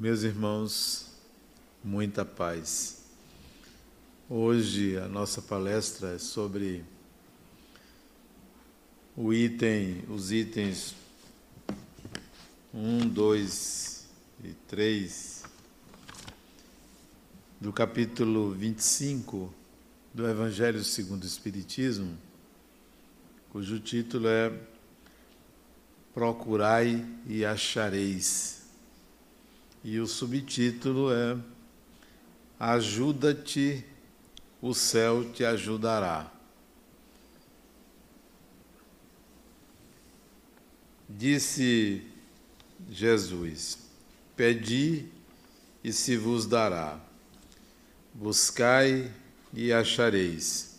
Meus irmãos, muita paz. Hoje a nossa palestra é sobre o item, os itens 1, 2 e 3 do capítulo 25 do Evangelho segundo o Espiritismo, cujo título é Procurai e achareis e o subtítulo é Ajuda-te, o céu te ajudará. Disse Jesus: Pedi e se vos dará, buscai e achareis,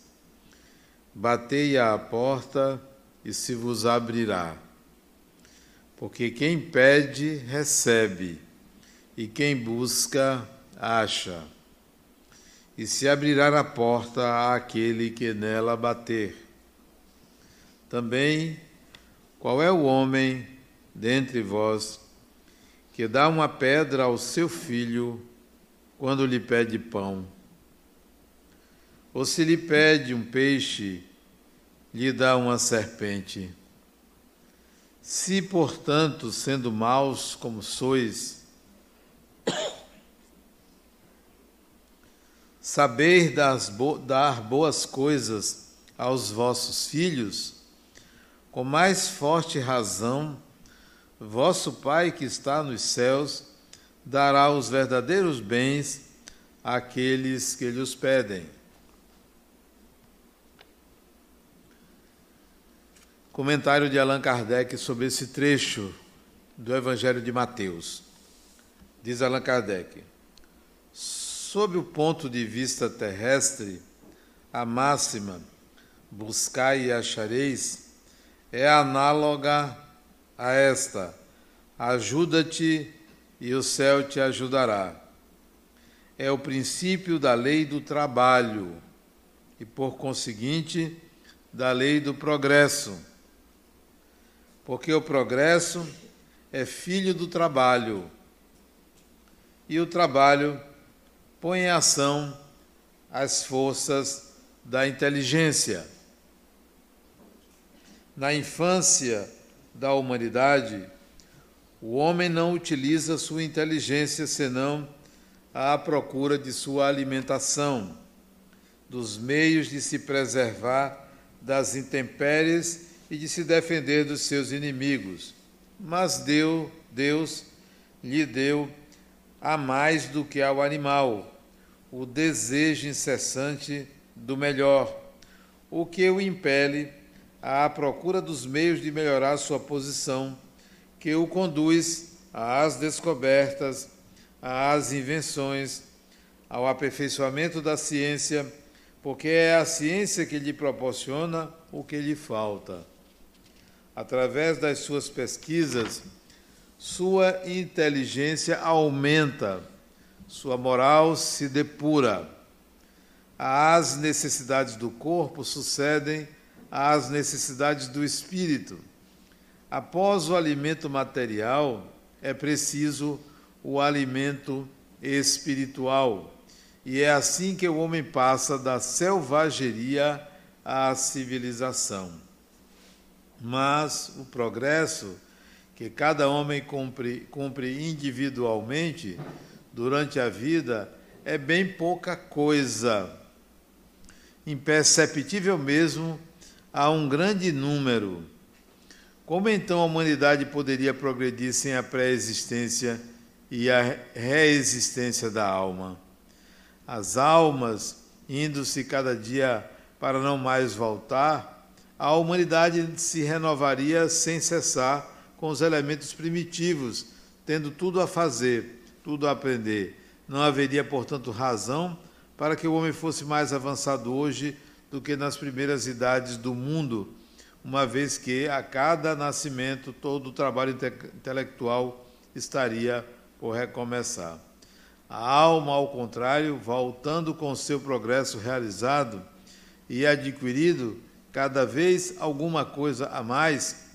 batei à porta e se vos abrirá. Porque quem pede, recebe e quem busca, acha. E se abrirá a porta àquele que nela bater. Também, qual é o homem dentre vós que dá uma pedra ao seu filho quando lhe pede pão? Ou se lhe pede um peixe, lhe dá uma serpente? Se, portanto, sendo maus como sois, Saber bo dar boas coisas aos vossos filhos, com mais forte razão, vosso Pai que está nos céus dará os verdadeiros bens àqueles que lhe os pedem. Comentário de Allan Kardec sobre esse trecho do Evangelho de Mateus. Diz Allan Kardec: Sob o ponto de vista terrestre, a máxima buscai e achareis é análoga a esta: ajuda-te e o céu te ajudará. É o princípio da lei do trabalho e, por conseguinte, da lei do progresso. Porque o progresso é filho do trabalho e o trabalho põe em ação as forças da inteligência. Na infância da humanidade, o homem não utiliza sua inteligência senão à procura de sua alimentação, dos meios de se preservar das intempéries e de se defender dos seus inimigos. Mas deu, Deus lhe deu a mais do que ao animal, o desejo incessante do melhor, o que o impele à procura dos meios de melhorar sua posição, que o conduz às descobertas, às invenções, ao aperfeiçoamento da ciência, porque é a ciência que lhe proporciona o que lhe falta. Através das suas pesquisas, sua inteligência aumenta, sua moral se depura. As necessidades do corpo sucedem às necessidades do espírito. Após o alimento material, é preciso o alimento espiritual. E é assim que o homem passa da selvageria à civilização. Mas o progresso que cada homem cumpre, cumpre individualmente durante a vida é bem pouca coisa. Imperceptível mesmo a um grande número. Como então a humanidade poderia progredir sem a pré-existência e a reexistência da alma? As almas, indo-se cada dia para não mais voltar, a humanidade se renovaria sem cessar com os elementos primitivos, tendo tudo a fazer, tudo a aprender. Não haveria, portanto, razão para que o homem fosse mais avançado hoje do que nas primeiras idades do mundo, uma vez que a cada nascimento todo o trabalho intelectual estaria por recomeçar. A alma, ao contrário, voltando com seu progresso realizado e adquirido cada vez alguma coisa a mais,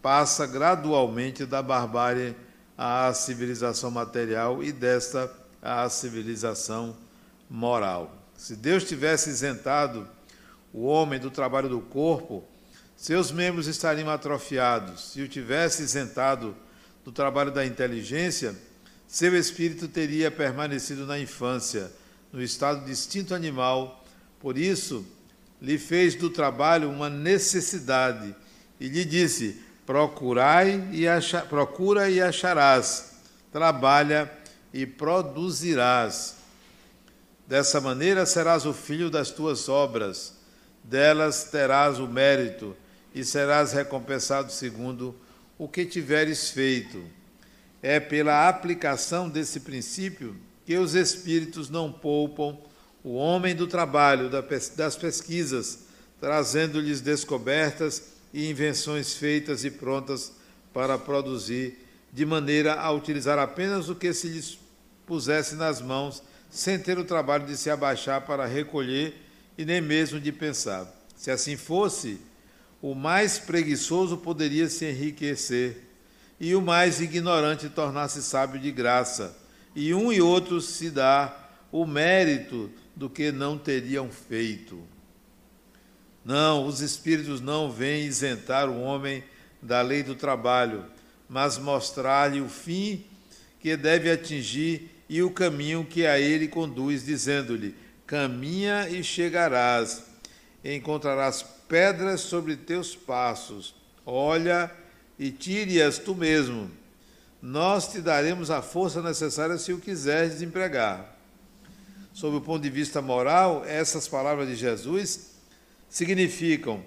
passa gradualmente da barbárie à civilização material e desta à civilização moral. Se Deus tivesse isentado o homem do trabalho do corpo, seus membros estariam atrofiados. Se o tivesse isentado do trabalho da inteligência, seu espírito teria permanecido na infância, no estado de instinto animal. Por isso, lhe fez do trabalho uma necessidade e lhe disse: Procurai e acha, procura e acharás, trabalha e produzirás. Dessa maneira serás o filho das tuas obras, delas terás o mérito e serás recompensado segundo o que tiveres feito. É pela aplicação desse princípio que os espíritos não poupam o homem do trabalho, das pesquisas, trazendo-lhes descobertas e invenções feitas e prontas para produzir, de maneira a utilizar apenas o que se lhes pusesse nas mãos, sem ter o trabalho de se abaixar para recolher e nem mesmo de pensar. Se assim fosse, o mais preguiçoso poderia se enriquecer, e o mais ignorante tornar-se sábio de graça, e um e outro se dá o mérito do que não teriam feito. Não, os espíritos não vêm isentar o homem da lei do trabalho, mas mostrar-lhe o fim que deve atingir e o caminho que a ele conduz, dizendo-lhe: Caminha e chegarás, encontrarás pedras sobre teus passos. Olha e tire-as tu mesmo. Nós te daremos a força necessária se o quiseres empregar. Sob o ponto de vista moral, essas palavras de Jesus significam: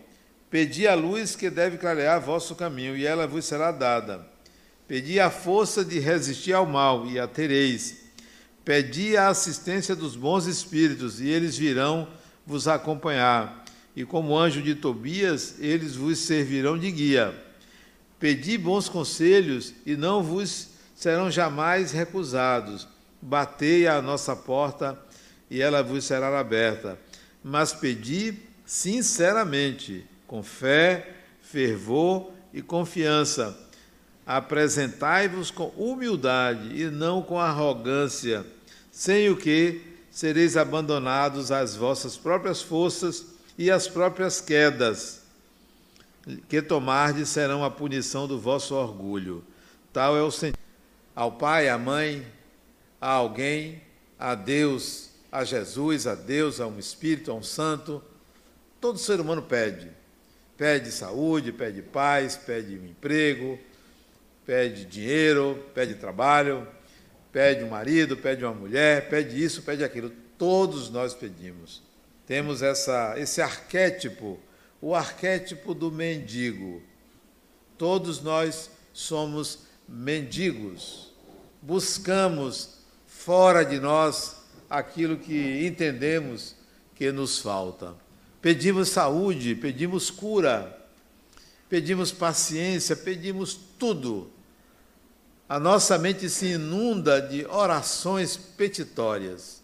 Pedi a luz que deve clarear vosso caminho, e ela vos será dada. Pedi a força de resistir ao mal, e a tereis. Pedi a assistência dos bons espíritos, e eles virão vos acompanhar e como anjo de Tobias, eles vos servirão de guia. Pedi bons conselhos e não vos serão jamais recusados. Batei à nossa porta e ela vos será aberta. Mas pedi sinceramente, com fé, fervor e confiança. Apresentai-vos com humildade e não com arrogância, sem o que sereis abandonados às vossas próprias forças e as próprias quedas que tomardes serão a punição do vosso orgulho. Tal é o sentimento. Ao pai, à mãe, a alguém, a Deus, a Jesus, a Deus, a um Espírito, a um Santo, todo ser humano pede. Pede saúde, pede paz, pede emprego, pede dinheiro, pede trabalho, pede um marido, pede uma mulher, pede isso, pede aquilo. Todos nós pedimos temos essa, esse arquétipo, o arquétipo do mendigo. Todos nós somos mendigos, buscamos fora de nós aquilo que entendemos que nos falta. Pedimos saúde, pedimos cura, pedimos paciência, pedimos tudo. A nossa mente se inunda de orações petitórias.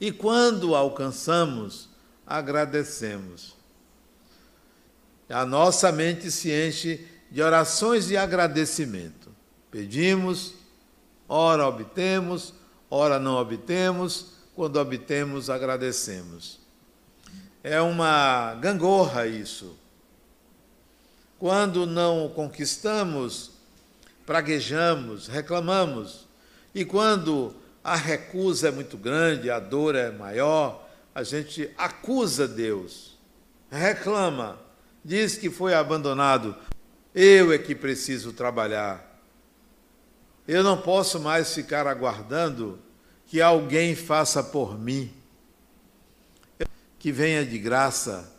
E quando alcançamos, agradecemos. A nossa mente se enche de orações de agradecimento. Pedimos, ora obtemos, ora não obtemos, quando obtemos, agradecemos. É uma gangorra isso. Quando não conquistamos, praguejamos, reclamamos. E quando a recusa é muito grande, a dor é maior, a gente acusa Deus, reclama, diz que foi abandonado. Eu é que preciso trabalhar. Eu não posso mais ficar aguardando que alguém faça por mim, que venha de graça.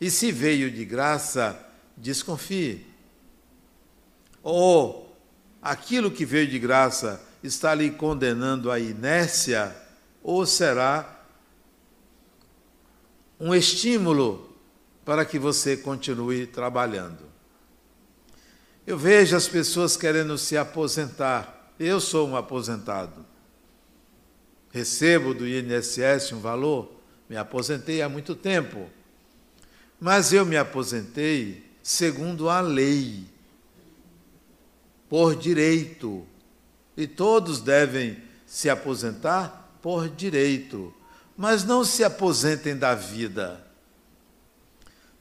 E se veio de graça, desconfie. Ou aquilo que veio de graça está lhe condenando à inércia ou será um estímulo para que você continue trabalhando? Eu vejo as pessoas querendo se aposentar. Eu sou um aposentado. Recebo do INSS um valor, me aposentei há muito tempo. Mas eu me aposentei segundo a lei. por direito. E todos devem se aposentar por direito. Mas não se aposentem da vida.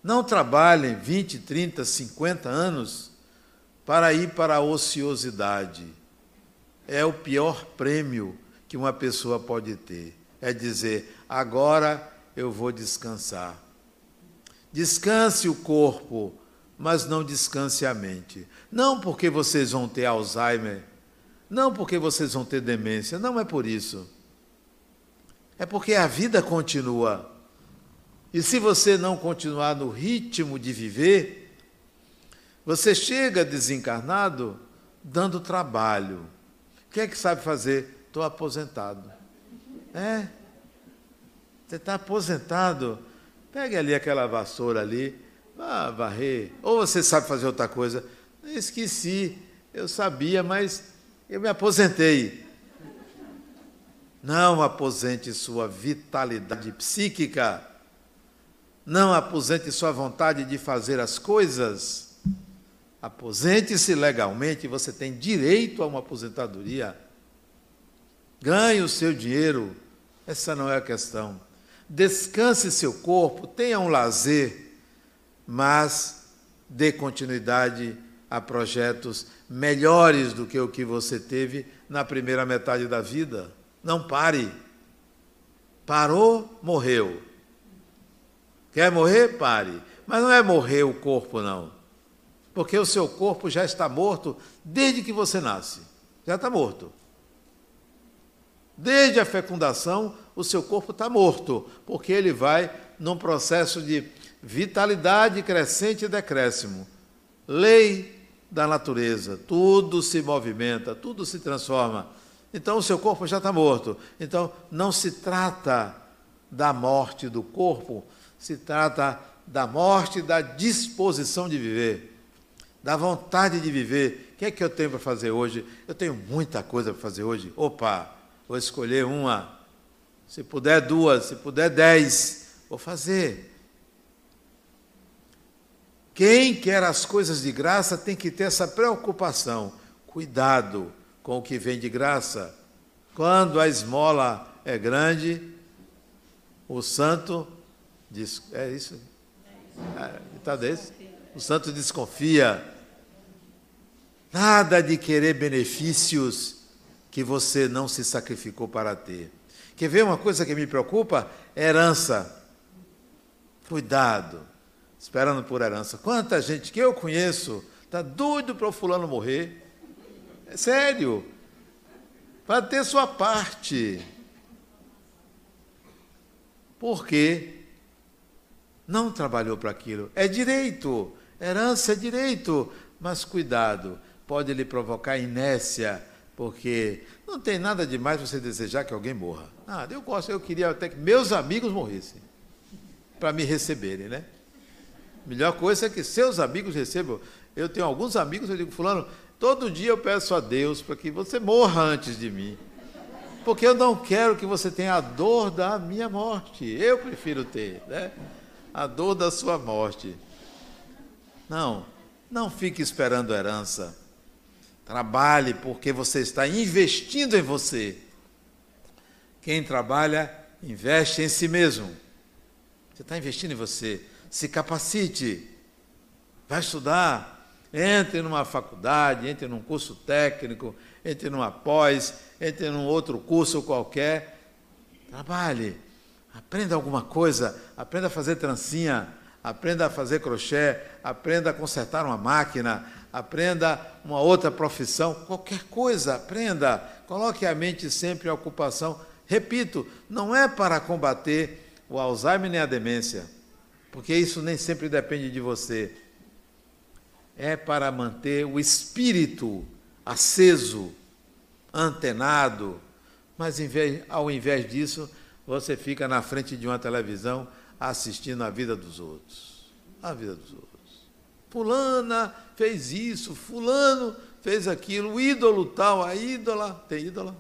Não trabalhem 20, 30, 50 anos para ir para a ociosidade. É o pior prêmio que uma pessoa pode ter. É dizer, agora eu vou descansar. Descanse o corpo, mas não descanse a mente. Não porque vocês vão ter Alzheimer, não porque vocês vão ter demência, não é por isso. É porque a vida continua. E se você não continuar no ritmo de viver, você chega desencarnado dando trabalho. Quem é que sabe fazer? Estou aposentado. É. Você está aposentado. Pegue ali aquela vassoura ali, vá varrer. Ou você sabe fazer outra coisa. Esqueci, eu sabia, mas eu me aposentei. Não aposente sua vitalidade psíquica não aposente sua vontade de fazer as coisas. Aposente-se legalmente, você tem direito a uma aposentadoria. Ganhe o seu dinheiro, essa não é a questão. Descanse seu corpo, tenha um lazer, mas dê continuidade a projetos melhores do que o que você teve na primeira metade da vida. Não pare. Parou, morreu. Quer morrer? Pare. Mas não é morrer o corpo, não. Porque o seu corpo já está morto desde que você nasce. Já está morto. Desde a fecundação, o seu corpo está morto, porque ele vai num processo de vitalidade crescente e decréscimo. Lei da natureza, tudo se movimenta, tudo se transforma. Então o seu corpo já está morto. Então não se trata da morte do corpo, se trata da morte da disposição de viver, da vontade de viver. O que é que eu tenho para fazer hoje? Eu tenho muita coisa para fazer hoje. Opa, vou escolher uma. Se puder, duas. Se puder, dez. Vou fazer. Quem quer as coisas de graça tem que ter essa preocupação. Cuidado com o que vem de graça. Quando a esmola é grande, o santo Diz, é isso? É, tá desse? O santo desconfia. Nada de querer benefícios que você não se sacrificou para ter. Quer ver uma coisa que me preocupa? Herança. Cuidado, esperando por herança. Quanta gente que eu conheço está doido para o fulano morrer. É sério. Para ter sua parte. Por quê? não trabalhou para aquilo. É direito, herança é direito, mas cuidado, pode lhe provocar inércia, porque não tem nada demais você desejar que alguém morra. Ah, eu gosto, eu queria até que meus amigos morressem, para me receberem, né? Melhor coisa é que seus amigos recebam. Eu tenho alguns amigos, eu digo, fulano, todo dia eu peço a Deus para que você morra antes de mim. Porque eu não quero que você tenha a dor da minha morte. Eu prefiro ter, né? a dor da sua morte. Não, não fique esperando herança. Trabalhe porque você está investindo em você. Quem trabalha, investe em si mesmo. Você está investindo em você. Se capacite. Vai estudar. Entre numa faculdade, entre num curso técnico, entre numa pós, entre num outro curso qualquer. Trabalhe Aprenda alguma coisa, aprenda a fazer trancinha, aprenda a fazer crochê, aprenda a consertar uma máquina, aprenda uma outra profissão, qualquer coisa, aprenda. Coloque a mente sempre em ocupação. Repito, não é para combater o Alzheimer nem a demência, porque isso nem sempre depende de você. É para manter o espírito aceso, antenado, mas ao invés disso, você fica na frente de uma televisão assistindo a vida dos outros. A vida dos outros. Fulana fez isso, fulano fez aquilo, o ídolo tal, a ídola. Tem ídola?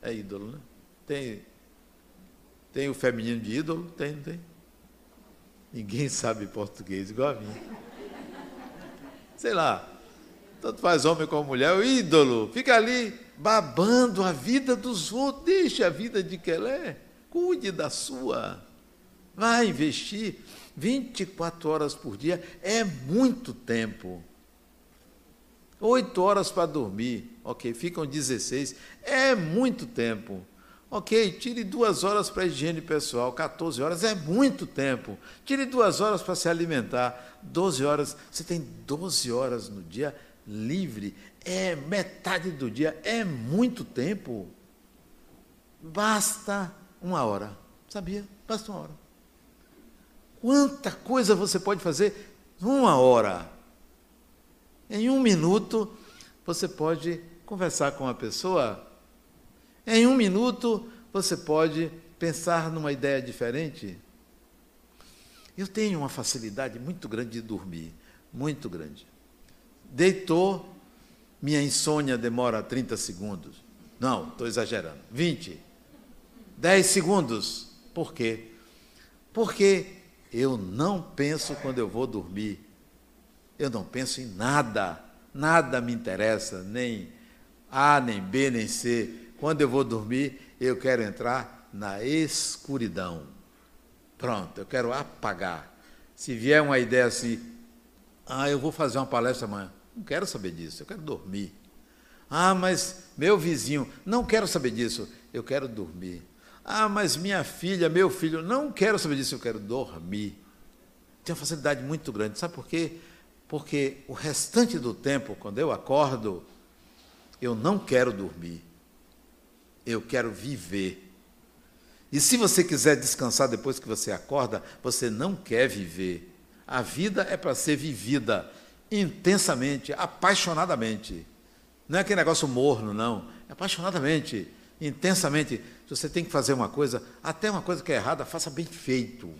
É ídolo, né? Tem, tem o feminino de ídolo? Tem, não tem? Ninguém sabe português igual a mim. Sei lá. tanto faz homem como mulher, o ídolo, fica ali babando a vida dos outros, deixe a vida de que ela é, cuide da sua. Vai investir 24 horas por dia, é muito tempo. Oito horas para dormir, ok, ficam 16, é muito tempo. Ok, tire duas horas para higiene pessoal, 14 horas é muito tempo. Tire duas horas para se alimentar, 12 horas. Você tem 12 horas no dia livre, é metade do dia, é muito tempo. Basta uma hora, sabia? Basta uma hora. Quanta coisa você pode fazer numa hora? Em um minuto, você pode conversar com uma pessoa em um minuto, você pode pensar numa ideia diferente. Eu tenho uma facilidade muito grande de dormir, muito grande. Deitou, minha insônia demora 30 segundos. Não, estou exagerando. 20. 10 segundos. Por quê? Porque eu não penso quando eu vou dormir. Eu não penso em nada. Nada me interessa, nem A, nem B, nem C. Quando eu vou dormir, eu quero entrar na escuridão. Pronto, eu quero apagar. Se vier uma ideia assim, ah, eu vou fazer uma palestra amanhã. Não quero saber disso, eu quero dormir. Ah, mas meu vizinho, não quero saber disso, eu quero dormir. Ah, mas minha filha, meu filho, não quero saber disso, eu quero dormir. Tem uma facilidade muito grande. Sabe por quê? Porque o restante do tempo, quando eu acordo, eu não quero dormir eu quero viver. E se você quiser descansar depois que você acorda, você não quer viver. A vida é para ser vivida intensamente, apaixonadamente. Não é aquele negócio morno, não. É apaixonadamente, intensamente. Se você tem que fazer uma coisa, até uma coisa que é errada, faça bem feito.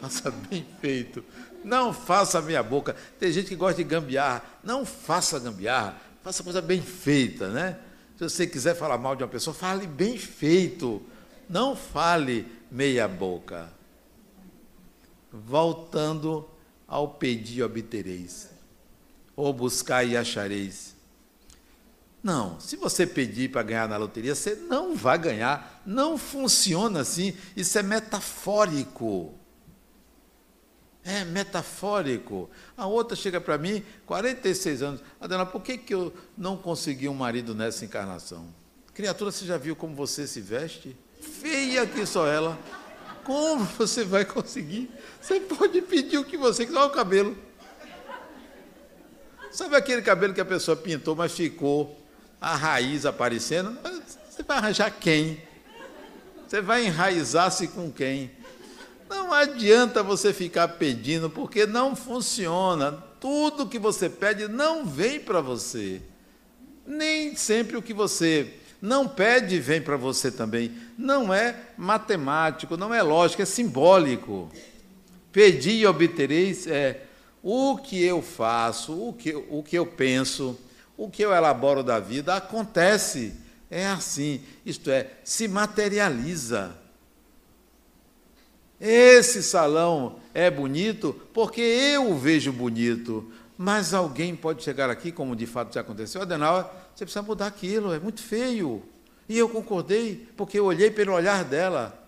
Faça bem feito. Não faça meia boca. Tem gente que gosta de gambiarra. Não faça gambiarra. Faça coisa bem feita, né? Se você quiser falar mal de uma pessoa, fale bem feito. Não fale meia boca. Voltando ao pedir obtereis, ou buscar e achareis. Não, se você pedir para ganhar na loteria, você não vai ganhar. Não funciona assim. Isso é metafórico. É metafórico. A outra chega para mim, 46 anos, Adela, por que, que eu não consegui um marido nessa encarnação? Criatura, você já viu como você se veste? Feia que só ela. Como você vai conseguir? Você pode pedir o que você quiser. Olha o cabelo. Sabe aquele cabelo que a pessoa pintou, mas ficou a raiz aparecendo? Você vai arranjar quem? Você vai enraizar-se com quem? Não adianta você ficar pedindo, porque não funciona. Tudo que você pede não vem para você. Nem sempre o que você não pede vem para você também. Não é matemático, não é lógico, é simbólico. Pedir e obtereis é o que eu faço, o que, o que eu penso, o que eu elaboro da vida acontece. É assim, isto é, se materializa. Esse salão é bonito porque eu o vejo bonito. Mas alguém pode chegar aqui, como de fato já aconteceu, Adenauer, você precisa mudar aquilo, é muito feio. E eu concordei, porque eu olhei pelo olhar dela.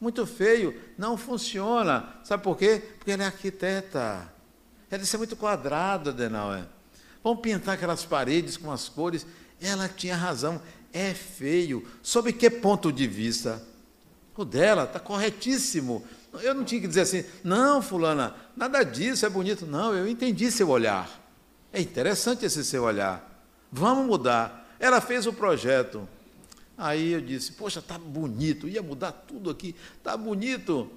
Muito feio, não funciona. Sabe por quê? Porque ela é arquiteta. Ela disse é muito quadrada, Adenauer. Vamos pintar aquelas paredes com as cores. Ela tinha razão, é feio. Sob que ponto de vista? O dela está corretíssimo. Eu não tinha que dizer assim, não, fulana, nada disso é bonito. Não, eu entendi seu olhar. É interessante esse seu olhar. Vamos mudar. Ela fez o projeto. Aí eu disse, poxa, está bonito, ia mudar tudo aqui, está bonito.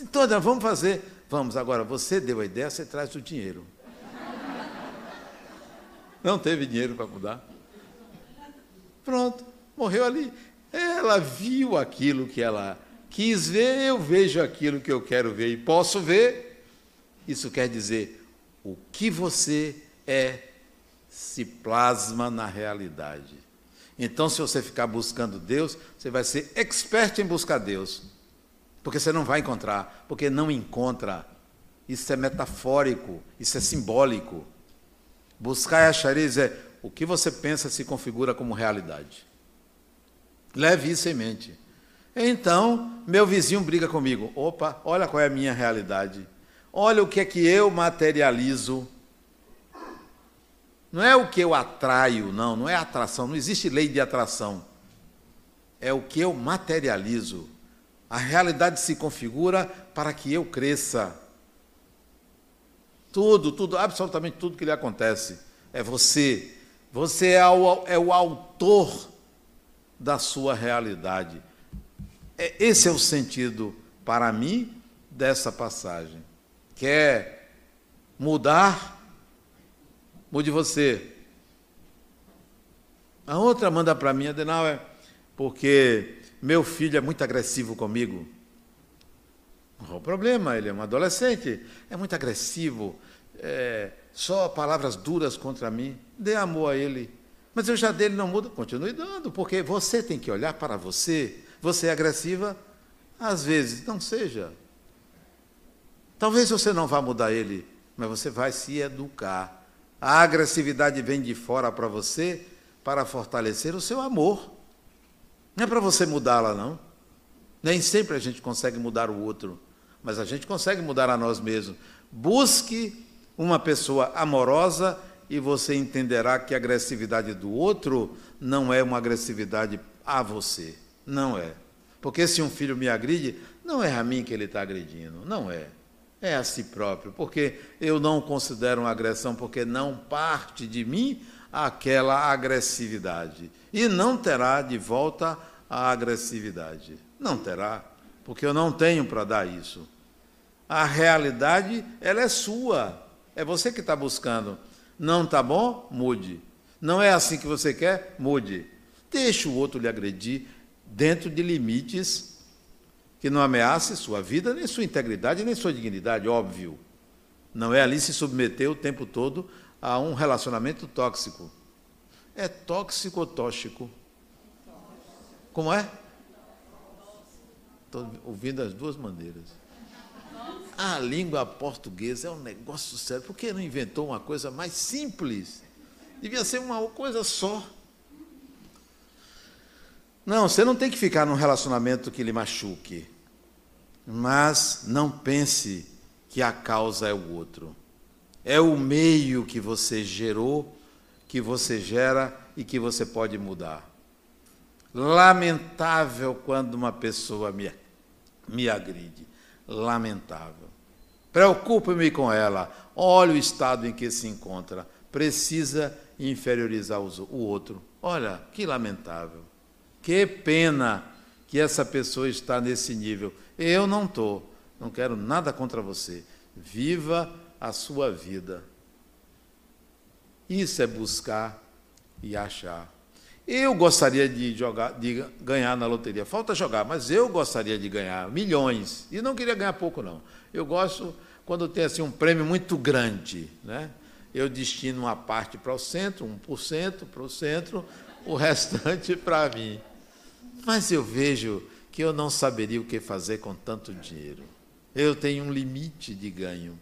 Então, vamos fazer. Vamos, agora, você deu a ideia, você traz o dinheiro. Não teve dinheiro para mudar. Pronto, morreu ali. Ela viu aquilo que ela quis ver, eu vejo aquilo que eu quero ver e posso ver. Isso quer dizer, o que você é se plasma na realidade. Então, se você ficar buscando Deus, você vai ser expert em buscar Deus. Porque você não vai encontrar, porque não encontra. Isso é metafórico, isso é simbólico. Buscar e achareis é o que você pensa se configura como realidade. Leve isso em mente. Então, meu vizinho briga comigo. Opa, olha qual é a minha realidade. Olha o que é que eu materializo. Não é o que eu atraio, não, não é atração, não existe lei de atração. É o que eu materializo. A realidade se configura para que eu cresça. Tudo, tudo, absolutamente tudo que lhe acontece é você. Você é o, é o autor da sua realidade. É, esse é o sentido, para mim, dessa passagem. Quer mudar? Mude você. A outra manda para mim, Adenauer, porque meu filho é muito agressivo comigo. Não o problema, ele é um adolescente, é muito agressivo, é, só palavras duras contra mim. Dê amor a ele. Mas eu já dele não muda, continue dando, porque você tem que olhar para você. Você é agressiva? Às vezes, não seja. Talvez você não vá mudar ele, mas você vai se educar. A agressividade vem de fora para você para fortalecer o seu amor. Não é para você mudá-la, não. Nem sempre a gente consegue mudar o outro, mas a gente consegue mudar a nós mesmos. Busque uma pessoa amorosa e você entenderá que a agressividade do outro não é uma agressividade a você. Não é. Porque se um filho me agride, não é a mim que ele está agredindo. Não é. É a si próprio. Porque eu não considero uma agressão, porque não parte de mim aquela agressividade. E não terá de volta a agressividade. Não terá. Porque eu não tenho para dar isso. A realidade, ela é sua. É você que está buscando. Não está bom? Mude. Não é assim que você quer? Mude. Deixe o outro lhe agredir dentro de limites que não ameace sua vida, nem sua integridade, nem sua dignidade, óbvio. Não é ali se submeter o tempo todo a um relacionamento tóxico. É tóxico ou tóxico? Como é? Estou ouvindo as duas maneiras. A língua portuguesa é um negócio sério. Por que não inventou uma coisa mais simples? Devia ser uma coisa só. Não, você não tem que ficar num relacionamento que lhe machuque. Mas não pense que a causa é o outro. É o meio que você gerou, que você gera e que você pode mudar. Lamentável quando uma pessoa me, me agride lamentável. Preocupe-me com ela. Olha o estado em que se encontra. Precisa inferiorizar o outro. Olha, que lamentável. Que pena que essa pessoa está nesse nível. Eu não estou. Não quero nada contra você. Viva a sua vida. Isso é buscar e achar. Eu gostaria de jogar, de ganhar na loteria. Falta jogar, mas eu gostaria de ganhar milhões. E não queria ganhar pouco, não. Eu gosto quando tem assim, um prêmio muito grande. Né? Eu destino uma parte para o centro, 1% para o centro, o restante para mim. Mas eu vejo que eu não saberia o que fazer com tanto dinheiro. Eu tenho um limite de ganho.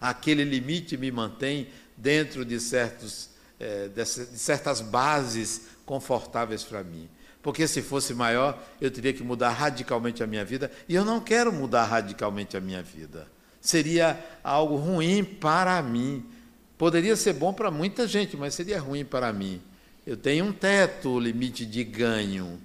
Aquele limite me mantém dentro de, certos, é, de certas bases confortáveis para mim. Porque se fosse maior, eu teria que mudar radicalmente a minha vida, e eu não quero mudar radicalmente a minha vida. Seria algo ruim para mim. Poderia ser bom para muita gente, mas seria ruim para mim. Eu tenho um teto, limite de ganho.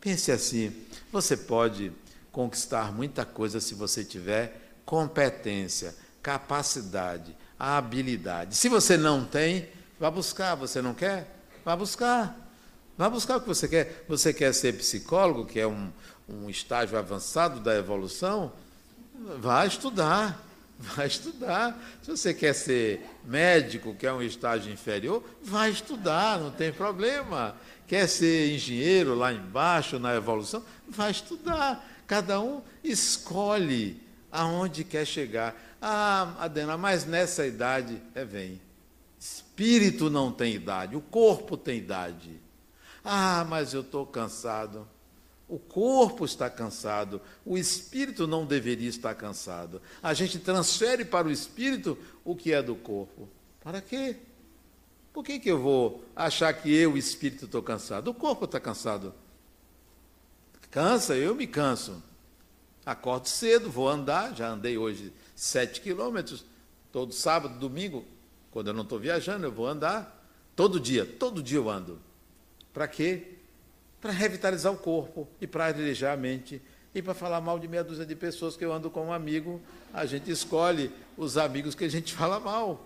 Pense assim: você pode conquistar muita coisa se você tiver competência, capacidade, habilidade. Se você não tem, vá buscar. Você não quer? Vá buscar. Vá buscar o que você quer. Você quer ser psicólogo, que é um, um estágio avançado da evolução? Vá estudar. Vai estudar. Se você quer ser médico, que é um estágio inferior, vai estudar, não tem problema. Quer ser engenheiro lá embaixo na evolução, vai estudar. Cada um escolhe aonde quer chegar. Ah, Adena, mas nessa idade, é vem. Espírito não tem idade, o corpo tem idade. Ah, mas eu estou cansado. O corpo está cansado, o espírito não deveria estar cansado. A gente transfere para o espírito o que é do corpo. Para quê? Por que, que eu vou achar que eu, o espírito, estou cansado? O corpo está cansado. Cansa, eu me canso. Acordo cedo, vou andar, já andei hoje sete quilômetros, todo sábado, domingo, quando eu não estou viajando, eu vou andar. Todo dia, todo dia eu ando. Para quê? Para revitalizar o corpo e para arejar a mente e para falar mal de meia dúzia de pessoas que eu ando com um amigo, a gente escolhe os amigos que a gente fala mal.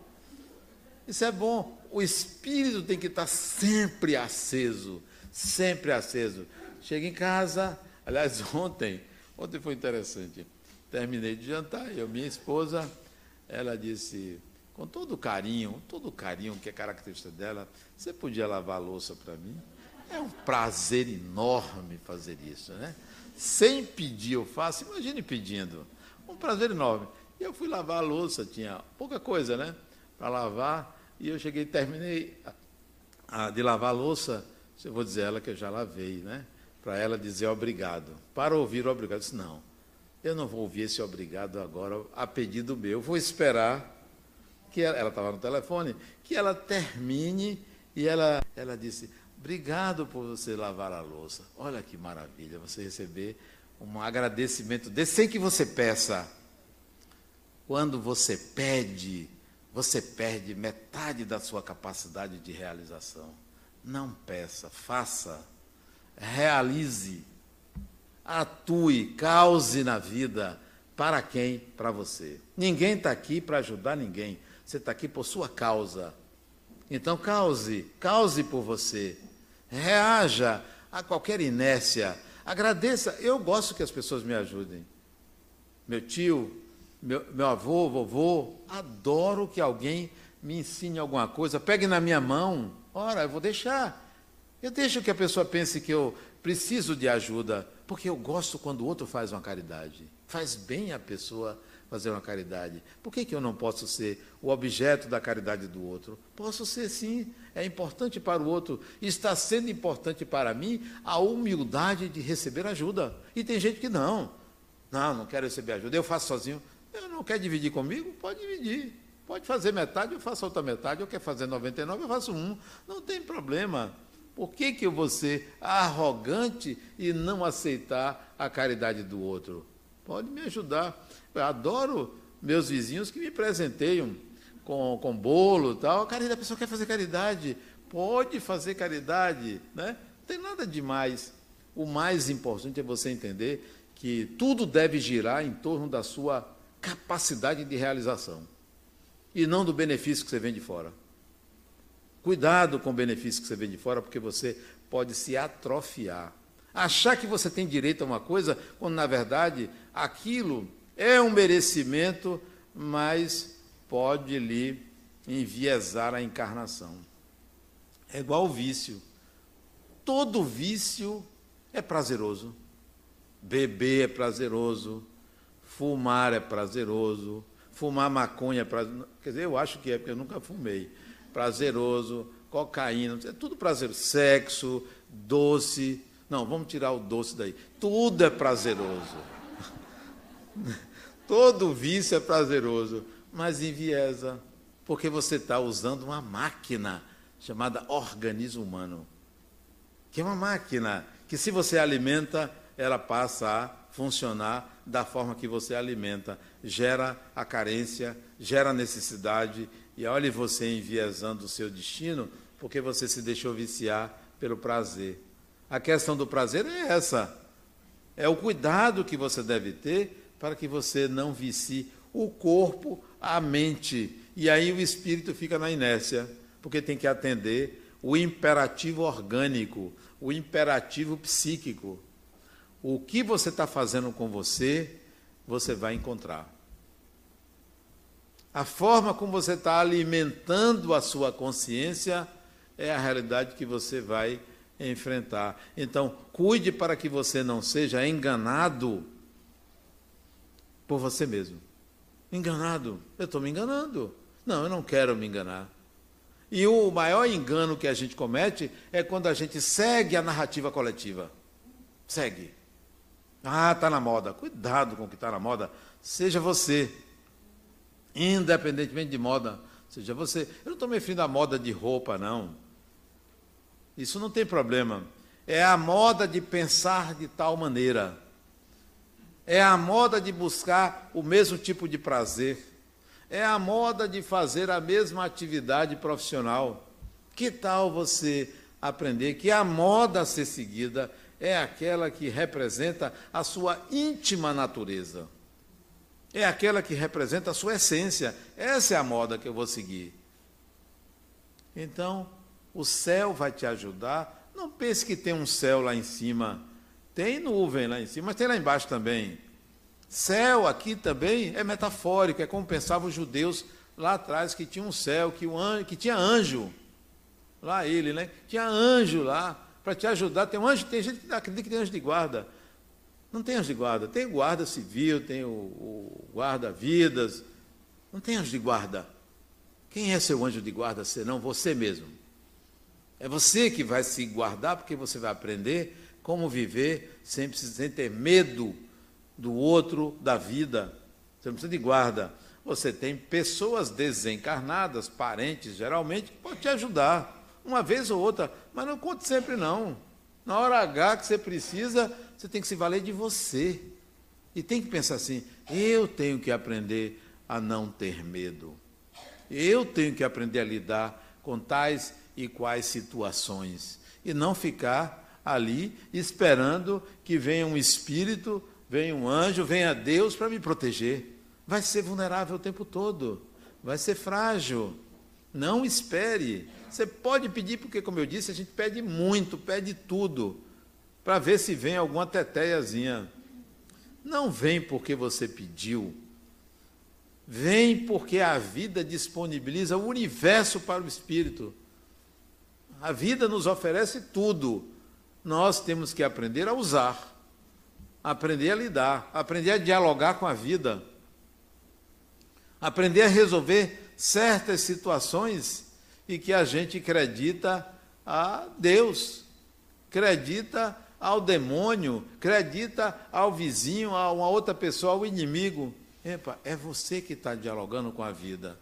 Isso é bom. O espírito tem que estar sempre aceso, sempre aceso. Chega em casa, aliás, ontem, ontem foi interessante. Terminei de jantar, eu, minha esposa, ela disse, com todo o carinho, todo o carinho que é característica dela, você podia lavar a louça para mim? É um prazer enorme fazer isso, né? Sem pedir eu faço, imagine pedindo. Um prazer enorme. E eu fui lavar a louça, tinha pouca coisa, né? Para lavar. E eu cheguei, terminei de lavar a louça. Eu vou dizer a ela que eu já lavei, né? Para ela dizer obrigado. Para ouvir o obrigado. Eu disse, não, eu não vou ouvir esse obrigado agora a pedido meu. Eu vou esperar que ela estava no telefone, que ela termine. E ela, ela disse, Obrigado por você lavar a louça. Olha que maravilha você receber um agradecimento desse sem que você peça. Quando você pede, você perde metade da sua capacidade de realização. Não peça, faça, realize, atue, cause na vida. Para quem? Para você. Ninguém está aqui para ajudar ninguém. Você está aqui por sua causa. Então, cause, cause por você reaja a qualquer inércia, agradeça. Eu gosto que as pessoas me ajudem. Meu tio, meu, meu avô, vovô, adoro que alguém me ensine alguma coisa, pegue na minha mão. Ora, eu vou deixar. Eu deixo que a pessoa pense que eu preciso de ajuda, porque eu gosto quando o outro faz uma caridade. Faz bem a pessoa fazer uma caridade. Por que, que eu não posso ser o objeto da caridade do outro? Posso ser sim. É importante para o outro. Está sendo importante para mim a humildade de receber ajuda. E tem gente que não. Não, não quero receber ajuda. Eu faço sozinho. Eu não quer dividir comigo? Pode dividir. Pode fazer metade, eu faço outra metade. Eu quero fazer 99, eu faço um. Não tem problema. Por que, que eu vou ser arrogante e não aceitar a caridade do outro? Pode me ajudar. Eu adoro meus vizinhos que me presenteiam com, com bolo e tal. Caridade, a pessoa quer fazer caridade. Pode fazer caridade, né? Não tem nada demais. O mais importante é você entender que tudo deve girar em torno da sua capacidade de realização e não do benefício que você vem de fora. Cuidado com o benefício que você vem de fora, porque você pode se atrofiar. Achar que você tem direito a uma coisa, quando na verdade aquilo é um merecimento, mas pode lhe enviesar a encarnação. É igual o vício. Todo vício é prazeroso. Beber é prazeroso, fumar é prazeroso, fumar maconha é prazeroso. Quer dizer, eu acho que é, porque eu nunca fumei. Prazeroso, cocaína, é tudo prazeroso. Sexo, doce. Não, vamos tirar o doce daí. Tudo é prazeroso. Todo vício é prazeroso, mas enviesa, porque você está usando uma máquina chamada organismo humano, que é uma máquina que, se você alimenta, ela passa a funcionar da forma que você alimenta, gera a carência, gera a necessidade, e olhe você enviesando o seu destino, porque você se deixou viciar pelo prazer. A questão do prazer é essa. É o cuidado que você deve ter para que você não vicie o corpo, a mente. E aí o espírito fica na inércia, porque tem que atender o imperativo orgânico, o imperativo psíquico. O que você está fazendo com você, você vai encontrar. A forma como você está alimentando a sua consciência é a realidade que você vai enfrentar. Então, cuide para que você não seja enganado por você mesmo. Enganado. Eu estou me enganando. Não, eu não quero me enganar. E o maior engano que a gente comete é quando a gente segue a narrativa coletiva. Segue. Ah, está na moda. Cuidado com o que está na moda. Seja você. Independentemente de moda. seja, você. Eu não estou me referindo à moda de roupa, não. Isso não tem problema. É a moda de pensar de tal maneira. É a moda de buscar o mesmo tipo de prazer. É a moda de fazer a mesma atividade profissional. Que tal você aprender que a moda a ser seguida é aquela que representa a sua íntima natureza? É aquela que representa a sua essência. Essa é a moda que eu vou seguir. Então, o céu vai te ajudar. Não pense que tem um céu lá em cima. Tem nuvem lá em cima, mas tem lá embaixo também. Céu aqui também é metafórico, é como pensavam os judeus lá atrás que tinha um céu, que, um anjo, que tinha anjo. Lá ele, né? Tinha anjo lá para te ajudar. Tem um anjo, tem gente que acredita que tem anjo de guarda. Não tem anjo de guarda, tem guarda civil, tem o, o guarda-vidas. Não tem anjo de guarda. Quem é seu anjo de guarda senão você mesmo? É você que vai se guardar, porque você vai aprender como viver sem, sem ter medo do outro, da vida. Você não precisa de guarda. Você tem pessoas desencarnadas, parentes geralmente, que podem te ajudar, uma vez ou outra, mas não conte sempre não. Na hora H que você precisa, você tem que se valer de você. E tem que pensar assim: eu tenho que aprender a não ter medo. Eu tenho que aprender a lidar com tais e quais situações e não ficar ali esperando que venha um espírito, venha um anjo, venha Deus para me proteger. Vai ser vulnerável o tempo todo, vai ser frágil. Não espere. Você pode pedir, porque, como eu disse, a gente pede muito, pede tudo, para ver se vem alguma teteiazinha. Não vem porque você pediu. Vem porque a vida disponibiliza o universo para o espírito. A vida nos oferece tudo. Nós temos que aprender a usar, aprender a lidar, aprender a dialogar com a vida, aprender a resolver certas situações e que a gente acredita a Deus, acredita ao demônio, acredita ao vizinho, a uma outra pessoa, ao inimigo. Epa, é você que está dialogando com a vida.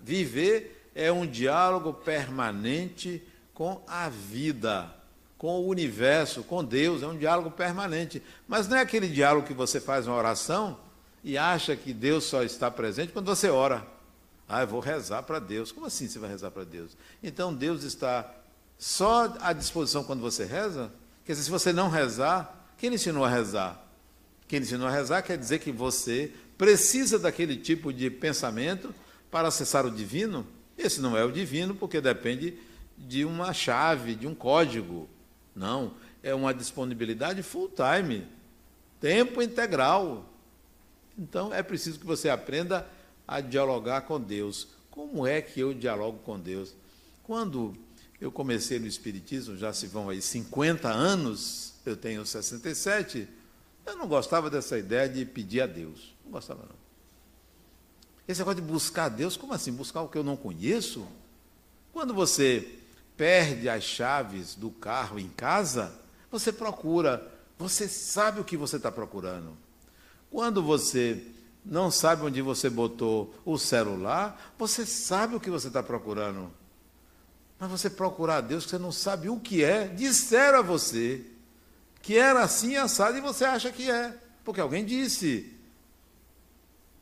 Viver é um diálogo permanente com a vida, com o universo, com Deus, é um diálogo permanente. Mas não é aquele diálogo que você faz uma oração e acha que Deus só está presente quando você ora. Ah, eu vou rezar para Deus. Como assim você vai rezar para Deus? Então Deus está só à disposição quando você reza? Quer dizer, se você não rezar, quem lhe ensinou a rezar? Quem lhe ensinou a rezar quer dizer que você precisa daquele tipo de pensamento para acessar o divino. Esse não é o divino, porque depende de uma chave, de um código. Não, é uma disponibilidade full time, tempo integral. Então é preciso que você aprenda a dialogar com Deus. Como é que eu dialogo com Deus? Quando eu comecei no Espiritismo, já se vão aí 50 anos, eu tenho 67, eu não gostava dessa ideia de pedir a Deus. Não gostava, não. Esse negócio de buscar a Deus, como assim? Buscar o que eu não conheço? Quando você perde as chaves do carro em casa, você procura, você sabe o que você está procurando. Quando você não sabe onde você botou o celular, você sabe o que você está procurando. Mas você procurar a Deus, que você não sabe o que é, disseram a você que era assim assado e você acha que é, porque alguém disse.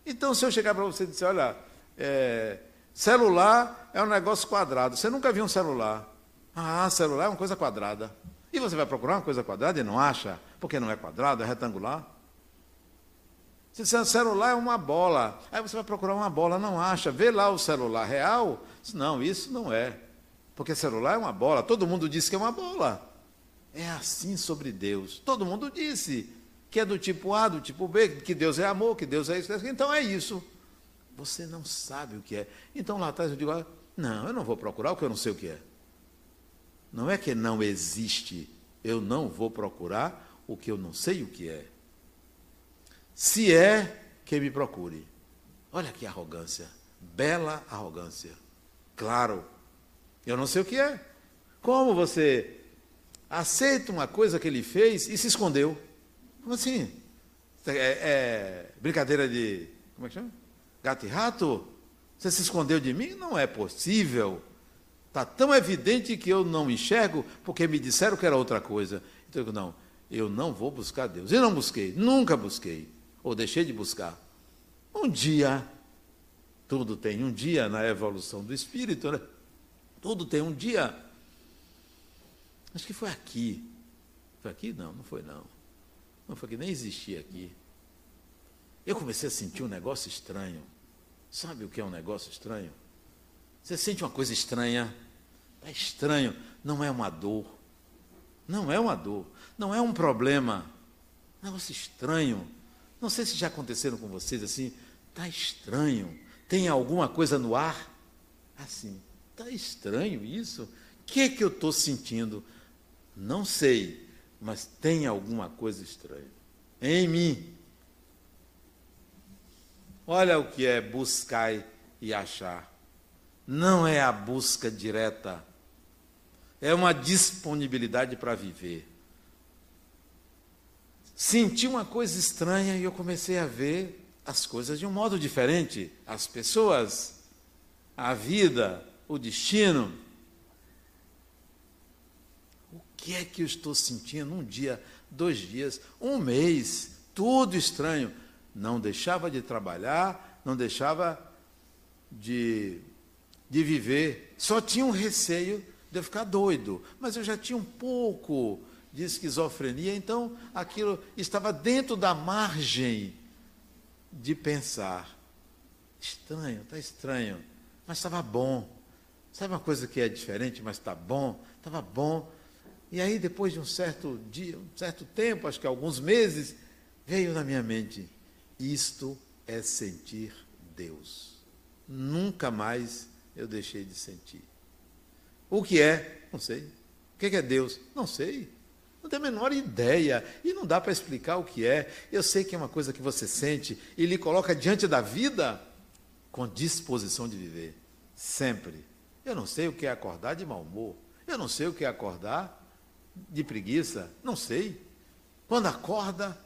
Então, se eu chegar para você e dizer, olha, é, celular é um negócio quadrado, você nunca viu um celular. Ah, celular é uma coisa quadrada. E você vai procurar uma coisa quadrada e não acha, porque não é quadrado, é retangular. Se o celular é uma bola, aí você vai procurar uma bola, não acha, vê lá o celular real. Não, isso não é. Porque celular é uma bola, todo mundo disse que é uma bola. É assim sobre Deus. Todo mundo disse que é do tipo A, do tipo B, que Deus é amor, que Deus é isso. Então é isso. Você não sabe o que é. Então lá atrás eu digo, ah, não, eu não vou procurar o que eu não sei o que é. Não é que não existe, eu não vou procurar o que eu não sei o que é. Se é, que me procure. Olha que arrogância, bela arrogância. Claro, eu não sei o que é. Como você aceita uma coisa que ele fez e se escondeu? Como assim? É, é brincadeira de. Como é que chama? Gato e rato? Você se escondeu de mim? Não é possível. Está tão evidente que eu não enxergo, porque me disseram que era outra coisa. Então eu digo, não, eu não vou buscar Deus. Eu não busquei, nunca busquei, ou deixei de buscar. Um dia, tudo tem um dia na evolução do espírito, né? Tudo tem um dia. Acho que foi aqui. Foi aqui? Não, não foi não. Não foi que nem existia aqui. Eu comecei a sentir um negócio estranho. Sabe o que é um negócio estranho? Você sente uma coisa estranha. É estranho. Não é uma dor. Não é uma dor. Não é um problema. Um negócio estranho. Não sei se já aconteceram com vocês assim. Está estranho. Tem alguma coisa no ar? Assim. Está estranho isso? O que, é que eu estou sentindo? Não sei, mas tem alguma coisa estranha em mim. Olha o que é buscar e achar não é a busca direta, é uma disponibilidade para viver. Senti uma coisa estranha e eu comecei a ver as coisas de um modo diferente, as pessoas, a vida, o destino. O que é que eu estou sentindo um dia, dois dias, um mês, tudo estranho. Não deixava de trabalhar, não deixava de de viver, só tinha um receio de eu ficar doido, mas eu já tinha um pouco de esquizofrenia, então aquilo estava dentro da margem de pensar. Estranho, está estranho, mas estava bom. Sabe uma coisa que é diferente, mas está bom? Estava bom. E aí, depois de um certo dia, um certo tempo, acho que alguns meses, veio na minha mente: isto é sentir Deus. Nunca mais eu deixei de sentir. O que é? Não sei. O que é Deus? Não sei. Não tenho a menor ideia. E não dá para explicar o que é. Eu sei que é uma coisa que você sente e lhe coloca diante da vida com disposição de viver. Sempre. Eu não sei o que é acordar de mau humor. Eu não sei o que é acordar de preguiça. Não sei. Quando acorda,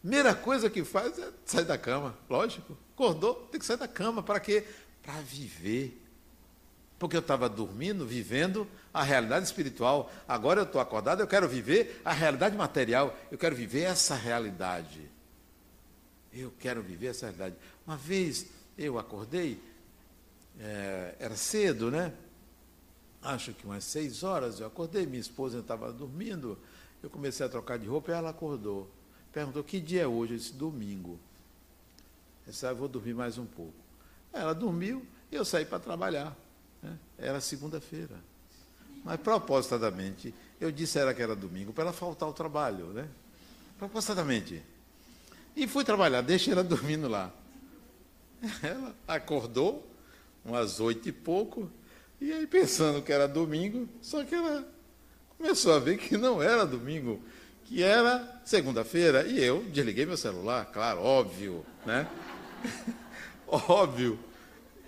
primeira coisa que faz é sair da cama. Lógico. Acordou, tem que sair da cama. Para quê? Para viver. Porque eu estava dormindo, vivendo a realidade espiritual. Agora eu estou acordado, eu quero viver a realidade material. Eu quero viver essa realidade. Eu quero viver essa realidade. Uma vez eu acordei, é, era cedo, né? Acho que umas seis horas eu acordei, minha esposa estava dormindo. Eu comecei a trocar de roupa e ela acordou. Perguntou: que dia é hoje? Eu disse: domingo. Eu disse: ah, vou dormir mais um pouco. Ela dormiu e eu saí para trabalhar. Né? Era segunda-feira. Mas propositadamente, eu disse a ela que era domingo, para ela faltar ao trabalho, né? Propositadamente. E fui trabalhar, deixei ela dormindo lá. Ela acordou, umas oito e pouco, e aí pensando que era domingo, só que ela começou a ver que não era domingo, que era segunda-feira, e eu desliguei meu celular, claro, óbvio, né? óbvio.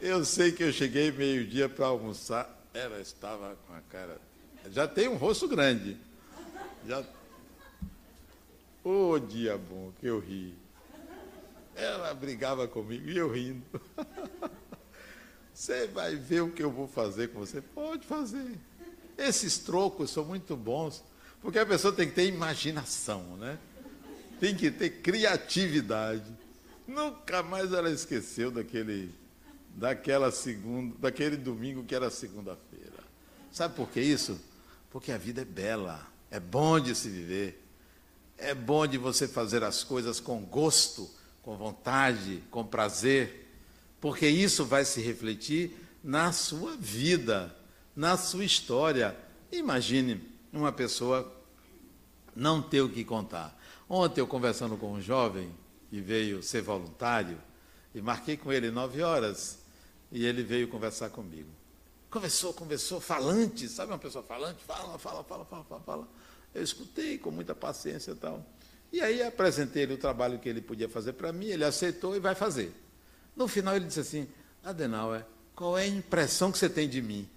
Eu sei que eu cheguei meio-dia para almoçar, ela estava com a cara. Já tem um rosto grande. Já. Ô oh, dia bom que eu ri. Ela brigava comigo e eu rindo. Você vai ver o que eu vou fazer com você? Pode fazer. Esses trocos são muito bons, porque a pessoa tem que ter imaginação, né? Tem que ter criatividade. Nunca mais ela esqueceu daquele daquela segunda, daquele domingo que era segunda-feira. Sabe por que isso? Porque a vida é bela, é bom de se viver. É bom de você fazer as coisas com gosto, com vontade, com prazer, porque isso vai se refletir na sua vida, na sua história. Imagine uma pessoa não ter o que contar. Ontem eu conversando com um jovem que veio ser voluntário e marquei com ele nove horas e ele veio conversar comigo. Conversou, conversou, falante, sabe uma pessoa falante? Fala, fala, fala, fala, fala, fala. Eu escutei com muita paciência e tal. E aí apresentei ele o trabalho que ele podia fazer para mim, ele aceitou e vai fazer. No final ele disse assim, Adenauer, qual é a impressão que você tem de mim?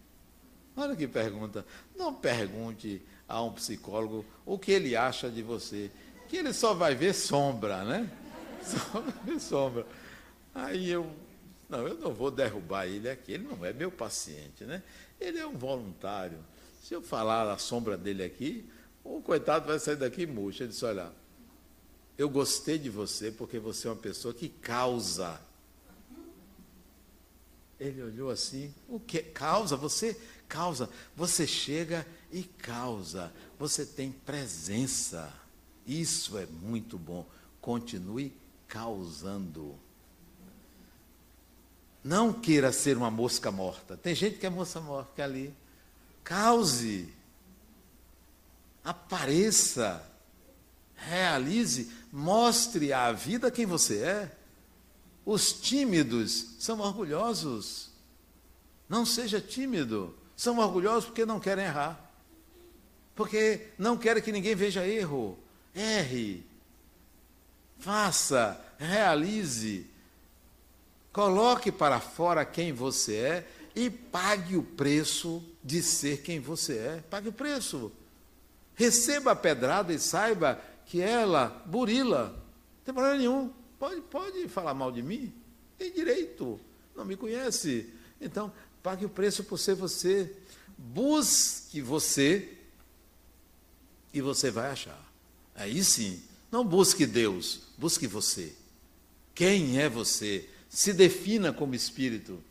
Olha que pergunta. Não pergunte a um psicólogo o que ele acha de você, que ele só vai ver sombra, né? Só vai ver sombra. Aí eu Não, eu não vou derrubar ele aqui, ele não é meu paciente, né? Ele é um voluntário. Se eu falar a sombra dele aqui, o coitado vai sair daqui murcho. Ele disse: Olha, eu gostei de você porque você é uma pessoa que causa. Ele olhou assim: O que? Causa? Você causa. Você chega e causa. Você tem presença. Isso é muito bom. Continue causando. Não queira ser uma mosca morta. Tem gente que é mosca morta ali. Cause. Apareça. Realize. Mostre à vida quem você é. Os tímidos são orgulhosos. Não seja tímido. São orgulhosos porque não querem errar. Porque não querem que ninguém veja erro. Erre. Faça. Realize Coloque para fora quem você é e pague o preço de ser quem você é. Pague o preço. Receba a pedrada e saiba que ela burila. Não tem problema nenhum. Pode, pode falar mal de mim? Tem direito. Não me conhece. Então, pague o preço por ser você. Busque você e você vai achar. Aí sim. Não busque Deus, busque você. Quem é você? se defina como espírito.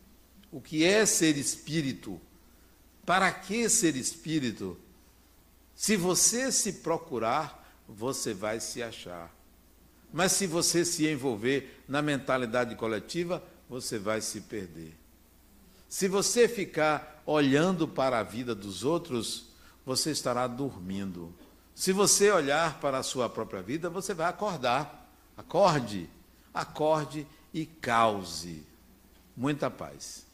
O que é ser espírito? Para que ser espírito? Se você se procurar, você vai se achar. Mas se você se envolver na mentalidade coletiva, você vai se perder. Se você ficar olhando para a vida dos outros, você estará dormindo. Se você olhar para a sua própria vida, você vai acordar. Acorde, acorde e cause muita paz.